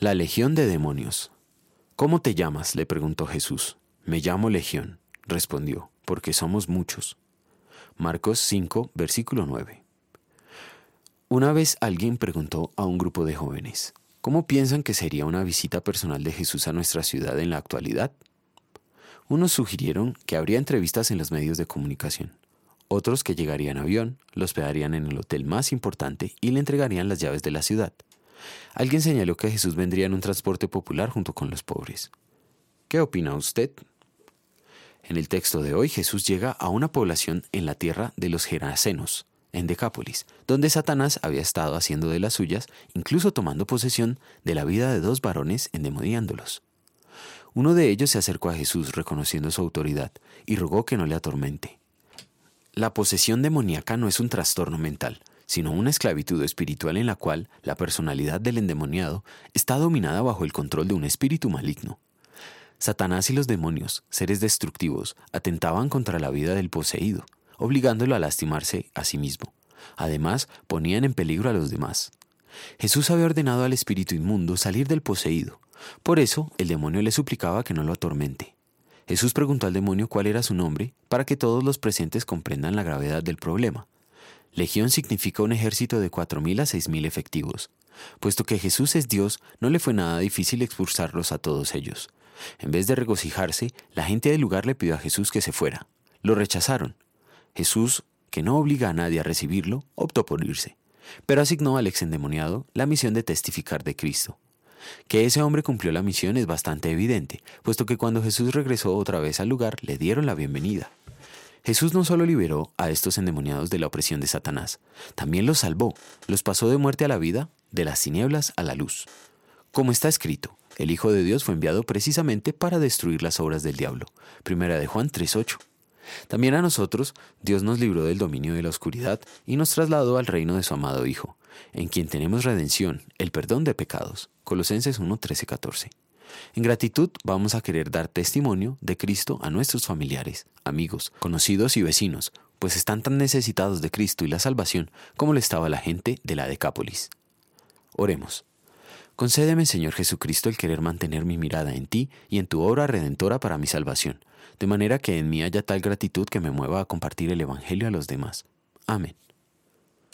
La Legión de Demonios. ¿Cómo te llamas? le preguntó Jesús. Me llamo Legión, respondió, porque somos muchos. Marcos 5, versículo 9. Una vez alguien preguntó a un grupo de jóvenes, ¿cómo piensan que sería una visita personal de Jesús a nuestra ciudad en la actualidad? Unos sugirieron que habría entrevistas en los medios de comunicación, otros que llegarían en avión, lo hospedarían en el hotel más importante y le entregarían las llaves de la ciudad. Alguien señaló que Jesús vendría en un transporte popular junto con los pobres. ¿Qué opina usted? En el texto de hoy Jesús llega a una población en la tierra de los Gerasenos, en Decápolis, donde Satanás había estado haciendo de las suyas, incluso tomando posesión de la vida de dos varones endemoniándolos. Uno de ellos se acercó a Jesús reconociendo su autoridad y rogó que no le atormente. La posesión demoníaca no es un trastorno mental, sino una esclavitud espiritual en la cual la personalidad del endemoniado está dominada bajo el control de un espíritu maligno. Satanás y los demonios, seres destructivos, atentaban contra la vida del poseído, obligándolo a lastimarse a sí mismo. Además, ponían en peligro a los demás. Jesús había ordenado al espíritu inmundo salir del poseído. Por eso, el demonio le suplicaba que no lo atormente. Jesús preguntó al demonio cuál era su nombre para que todos los presentes comprendan la gravedad del problema. Legión significa un ejército de cuatro mil a seis mil efectivos. Puesto que Jesús es Dios, no le fue nada difícil expulsarlos a todos ellos. En vez de regocijarse, la gente del lugar le pidió a Jesús que se fuera. Lo rechazaron. Jesús, que no obliga a nadie a recibirlo, optó por irse, pero asignó al ex endemoniado la misión de testificar de Cristo. Que ese hombre cumplió la misión es bastante evidente, puesto que cuando Jesús regresó otra vez al lugar le dieron la bienvenida. Jesús no solo liberó a estos endemoniados de la opresión de Satanás, también los salvó, los pasó de muerte a la vida, de las tinieblas a la luz. Como está escrito, el Hijo de Dios fue enviado precisamente para destruir las obras del diablo. Primera de Juan 3.8. También a nosotros, Dios nos libró del dominio de la oscuridad y nos trasladó al reino de su amado Hijo, en quien tenemos redención, el perdón de pecados. Colosenses 1.13.14. En gratitud vamos a querer dar testimonio de Cristo a nuestros familiares, amigos, conocidos y vecinos, pues están tan necesitados de Cristo y la salvación como le estaba la gente de la Decápolis. Oremos. Concédeme, Señor Jesucristo, el querer mantener mi mirada en ti y en tu obra redentora para mi salvación, de manera que en mí haya tal gratitud que me mueva a compartir el Evangelio a los demás. Amén.